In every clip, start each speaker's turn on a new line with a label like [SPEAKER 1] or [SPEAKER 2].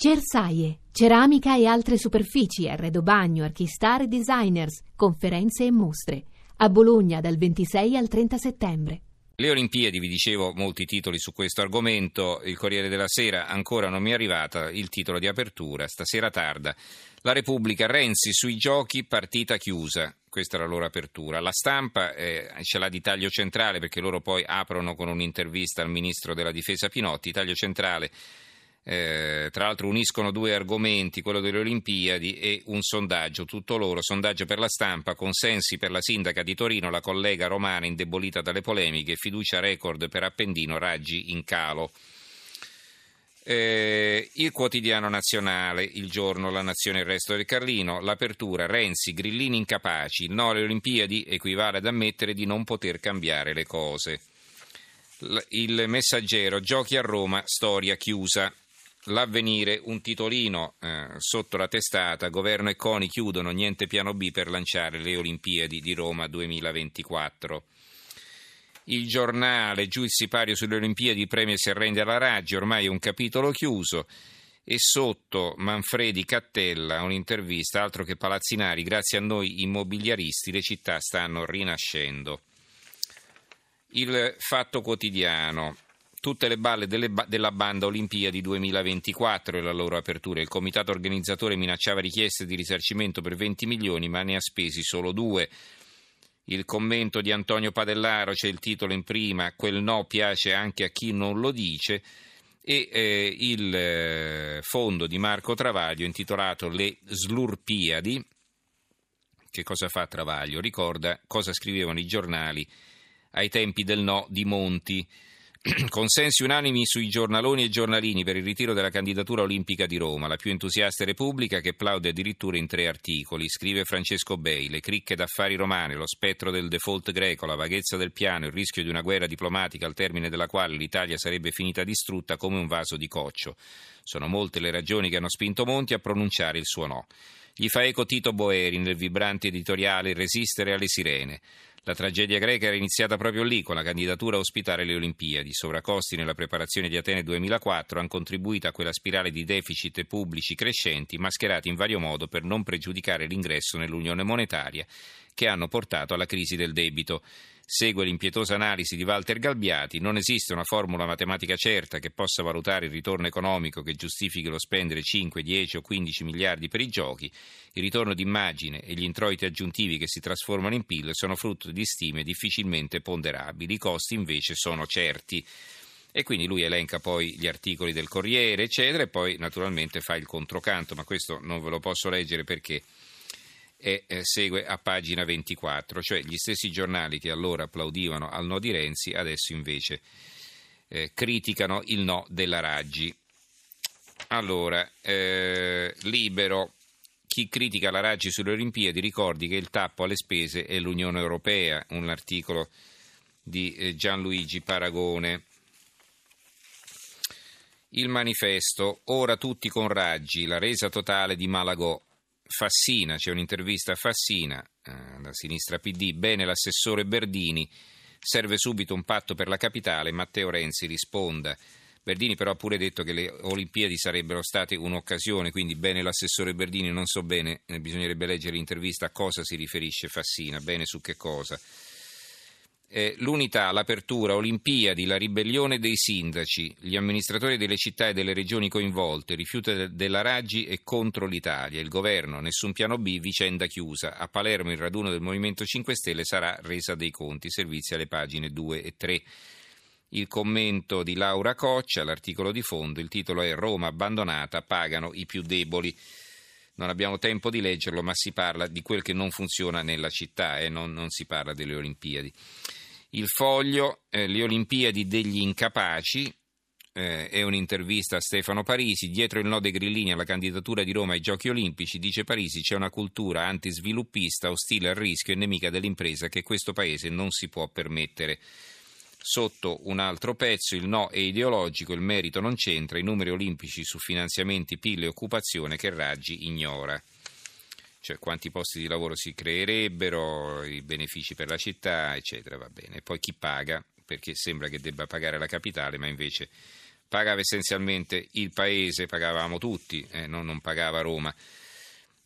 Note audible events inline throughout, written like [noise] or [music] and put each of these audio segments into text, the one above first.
[SPEAKER 1] Cersaie, ceramica e altre superfici, arredo bagno, archistar e designers, conferenze e mostre. A Bologna dal 26 al 30 settembre.
[SPEAKER 2] Le Olimpiadi, vi dicevo molti titoli su questo argomento, il Corriere della Sera ancora non mi è arrivata, il titolo di apertura, stasera tarda. La Repubblica, Renzi sui giochi, partita chiusa, questa è la loro apertura. La stampa eh, ce l'ha di taglio centrale perché loro poi aprono con un'intervista al Ministro della Difesa Pinotti, taglio centrale eh, tra l'altro uniscono due argomenti, quello delle Olimpiadi e un sondaggio, tutto loro, sondaggio per la stampa, consensi per la sindaca di Torino, la collega romana indebolita dalle polemiche, fiducia record per Appendino, Raggi in calo. Eh, il quotidiano nazionale, il giorno, la nazione il resto del Carlino, l'apertura, Renzi, Grillini incapaci, il no alle Olimpiadi equivale ad ammettere di non poter cambiare le cose. Il messaggero, giochi a Roma, storia chiusa. L'avvenire, un titolino eh, sotto la testata, governo e CONI chiudono, niente piano B per lanciare le Olimpiadi di Roma 2024. Il giornale, giù il sipario sulle Olimpiadi, premio si arrende alla Raggi, ormai è un capitolo chiuso. E sotto Manfredi Cattella, un'intervista, altro che palazzinari, grazie a noi immobiliaristi le città stanno rinascendo. Il Fatto Quotidiano, tutte le balle delle, della banda Olimpiadi 2024 e la loro apertura. Il comitato organizzatore minacciava richieste di risarcimento per 20 milioni, ma ne ha spesi solo due. Il commento di Antonio Padellaro, c'è il titolo in prima, quel no piace anche a chi non lo dice, e eh, il eh, fondo di Marco Travaglio intitolato Le Slurpiadi. Che cosa fa Travaglio? Ricorda cosa scrivevano i giornali ai tempi del no di Monti. [clears throat] Consensi unanimi sui giornaloni e giornalini per il ritiro della candidatura olimpica di Roma, la più entusiasta Repubblica che plaude addirittura in tre articoli. Scrive Francesco Bei, le cricche d'affari romane, lo spettro del default greco, la vaghezza del piano, il rischio di una guerra diplomatica al termine della quale l'Italia sarebbe finita distrutta come un vaso di coccio. Sono molte le ragioni che hanno spinto Monti a pronunciare il suo no. Gli fa eco Tito Boeri nel vibrante editoriale Resistere alle sirene. La tragedia greca era iniziata proprio lì, con la candidatura a ospitare le Olimpiadi. Sovraccosti nella preparazione di Atene 2004 hanno contribuito a quella spirale di deficit pubblici crescenti, mascherati in vario modo per non pregiudicare l'ingresso nell'unione monetaria, che hanno portato alla crisi del debito. Segue l'impietosa analisi di Walter Galbiati, non esiste una formula matematica certa che possa valutare il ritorno economico che giustifichi lo spendere 5, 10 o 15 miliardi per i giochi. Il ritorno d'immagine e gli introiti aggiuntivi che si trasformano in PIL sono frutto di stime difficilmente ponderabili, i costi invece sono certi. E quindi lui elenca poi gli articoli del Corriere, eccetera, e poi naturalmente fa il controcanto, ma questo non ve lo posso leggere perché e segue a pagina 24, cioè gli stessi giornali che allora applaudivano al no di Renzi adesso invece eh, criticano il no della Raggi. Allora, eh, libero, chi critica la Raggi sulle Olimpiadi ricordi che il tappo alle spese è l'Unione Europea, un articolo di eh, Gianluigi Paragone. Il manifesto, ora tutti con Raggi, la resa totale di Malagò. Fassina, c'è un'intervista a Fassina, eh, da sinistra PD, bene l'assessore Berdini, serve subito un patto per la capitale, Matteo Renzi risponda. Berdini però ha pure detto che le Olimpiadi sarebbero state un'occasione, quindi bene l'assessore Berdini, non so bene, eh, bisognerebbe leggere l'intervista a cosa si riferisce Fassina, bene su che cosa eh, l'unità, l'apertura, Olimpiadi, la ribellione dei sindaci, gli amministratori delle città e delle regioni coinvolte, rifiuto della Raggi e contro l'Italia, il governo, nessun piano B, vicenda chiusa. A Palermo il raduno del Movimento 5 Stelle sarà resa dei conti, servizi alle pagine 2 e 3. Il commento di Laura Coccia, l'articolo di fondo, il titolo è Roma abbandonata, pagano i più deboli. Non abbiamo tempo di leggerlo, ma si parla di quel che non funziona nella città e eh, non, non si parla delle Olimpiadi. Il foglio, eh, le Olimpiadi degli incapaci, eh, è un'intervista a Stefano Parisi, dietro il no dei grillini alla candidatura di Roma ai Giochi Olimpici, dice Parisi, c'è una cultura antisviluppista, ostile al rischio e nemica dell'impresa che questo Paese non si può permettere. Sotto un altro pezzo, il no è ideologico, il merito non c'entra, i numeri olimpici su finanziamenti, PIL e occupazione che Raggi ignora cioè quanti posti di lavoro si creerebbero, i benefici per la città, eccetera, va bene. Poi chi paga, perché sembra che debba pagare la capitale, ma invece pagava essenzialmente il paese, pagavamo tutti, eh, non, non pagava Roma.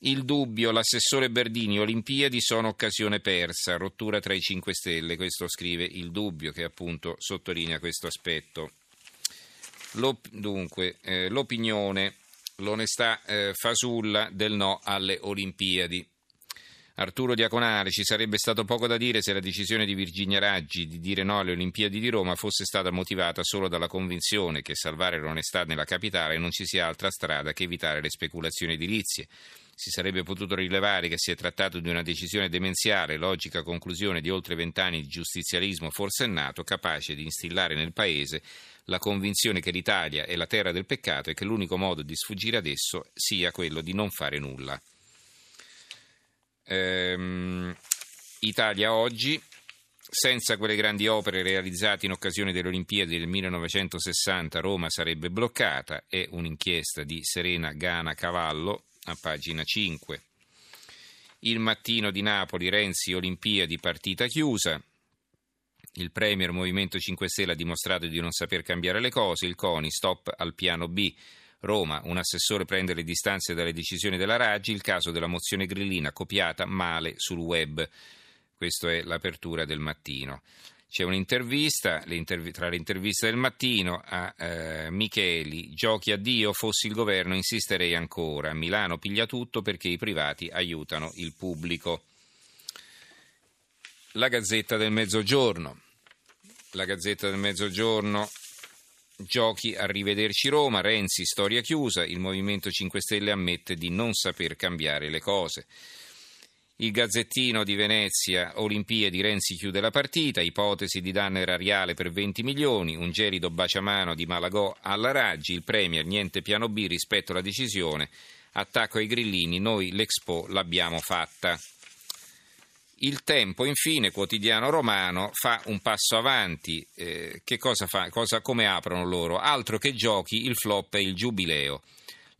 [SPEAKER 2] Il dubbio, l'assessore Berdini, Olimpiadi sono occasione persa, rottura tra i 5 Stelle, questo scrive il dubbio che appunto sottolinea questo aspetto. L'op- dunque, eh, l'opinione, l'onestà eh, fasulla del no alle Olimpiadi. Arturo Diaconale, ci sarebbe stato poco da dire se la decisione di Virginia Raggi di dire no alle Olimpiadi di Roma fosse stata motivata solo dalla convinzione che salvare l'onestà nella capitale non ci sia altra strada che evitare le speculazioni edilizie. Si sarebbe potuto rilevare che si è trattato di una decisione demenziale, logica conclusione di oltre vent'anni di giustizialismo forsennato, capace di instillare nel Paese la convinzione che l'Italia è la terra del peccato e che l'unico modo di sfuggire ad esso sia quello di non fare nulla. Ehm, Italia oggi, senza quelle grandi opere realizzate in occasione delle Olimpiadi del 1960, Roma sarebbe bloccata, è un'inchiesta di Serena Gana Cavallo, a pagina 5. Il mattino di Napoli, Renzi, Olimpiadi, partita chiusa. Il Premier Movimento 5 Stelle ha dimostrato di non saper cambiare le cose, il CONI stop al piano B. Roma, un assessore prende le distanze dalle decisioni della Raggi, il caso della mozione grillina copiata male sul web. Questa è l'apertura del mattino. C'è un'intervista, tra le interviste del mattino a eh, Micheli, giochi a Dio, fossi il governo insisterei ancora, Milano piglia tutto perché i privati aiutano il pubblico. La Gazzetta del Mezzogiorno. La Gazzetta del Mezzogiorno Giochi a rivederci Roma, Renzi storia chiusa, il Movimento 5 Stelle ammette di non saper cambiare le cose. Il Gazzettino di Venezia, Olimpiadi, Renzi chiude la partita, ipotesi di danno erariale per 20 milioni, un gelido baciamano di Malagò alla Raggi, il Premier niente piano B rispetto alla decisione, attacco ai grillini, noi l'Expo l'abbiamo fatta. Il Tempo, infine, quotidiano romano, fa un passo avanti. Eh, che cosa fa? Cosa, come aprono loro? Altro che giochi, il flop e il giubileo.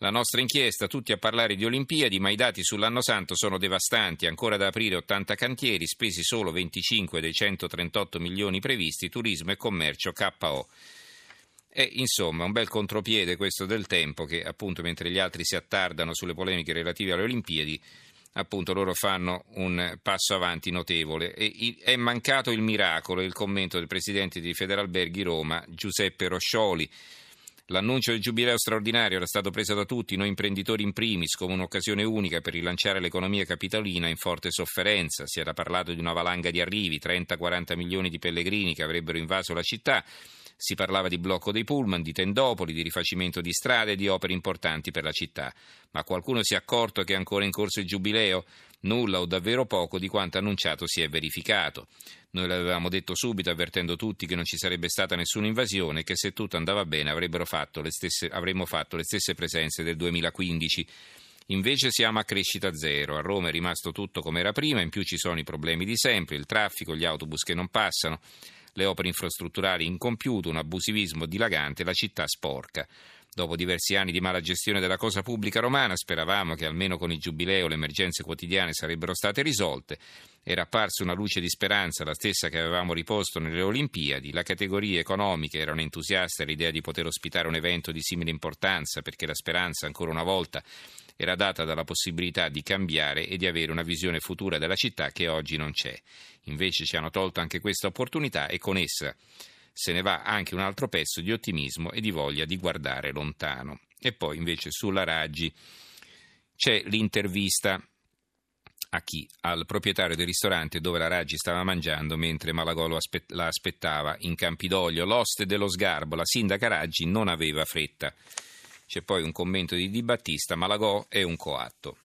[SPEAKER 2] La nostra inchiesta, tutti a parlare di Olimpiadi, ma i dati sull'anno santo sono devastanti. Ancora da aprire 80 cantieri, spesi solo 25 dei 138 milioni previsti, turismo e commercio KO. E insomma, un bel contropiede questo del tempo che, appunto, mentre gli altri si attardano sulle polemiche relative alle Olimpiadi, appunto loro fanno un passo avanti notevole. E è mancato il miracolo, il commento del presidente di Federalberghi Roma, Giuseppe Roscioli. L'annuncio del giubileo straordinario era stato preso da tutti, noi imprenditori in primis, come un'occasione unica per rilanciare l'economia capitalina in forte sofferenza. Si era parlato di una valanga di arrivi, 30-40 milioni di pellegrini che avrebbero invaso la città. Si parlava di blocco dei pullman, di tendopoli, di rifacimento di strade e di opere importanti per la città. Ma qualcuno si è accorto che è ancora in corso il giubileo? Nulla o davvero poco di quanto annunciato si è verificato. Noi l'avevamo detto subito, avvertendo tutti che non ci sarebbe stata nessuna invasione e che se tutto andava bene fatto stesse, avremmo fatto le stesse presenze del 2015. Invece siamo a crescita zero, a Roma è rimasto tutto come era prima, in più ci sono i problemi di sempre, il traffico, gli autobus che non passano le opere infrastrutturali incompiute, un abusivismo dilagante, la città sporca. Dopo diversi anni di mala gestione della cosa pubblica romana, speravamo che almeno con il giubileo le emergenze quotidiane sarebbero state risolte. Era apparsa una luce di speranza, la stessa che avevamo riposto nelle Olimpiadi. La categoria economica erano entusiaste all'idea di poter ospitare un evento di simile importanza, perché la speranza, ancora una volta, era data dalla possibilità di cambiare e di avere una visione futura della città che oggi non c'è. Invece ci hanno tolto anche questa opportunità e con essa se ne va anche un altro pezzo di ottimismo e di voglia di guardare lontano. E poi invece sulla Raggi c'è l'intervista a chi? Al proprietario del ristorante dove la Raggi stava mangiando mentre Malagolo la aspettava in Campidoglio. L'oste dello sgarbo, la sindaca Raggi non aveva fretta. C'è poi un commento di Di Battista, Malagò è un coatto.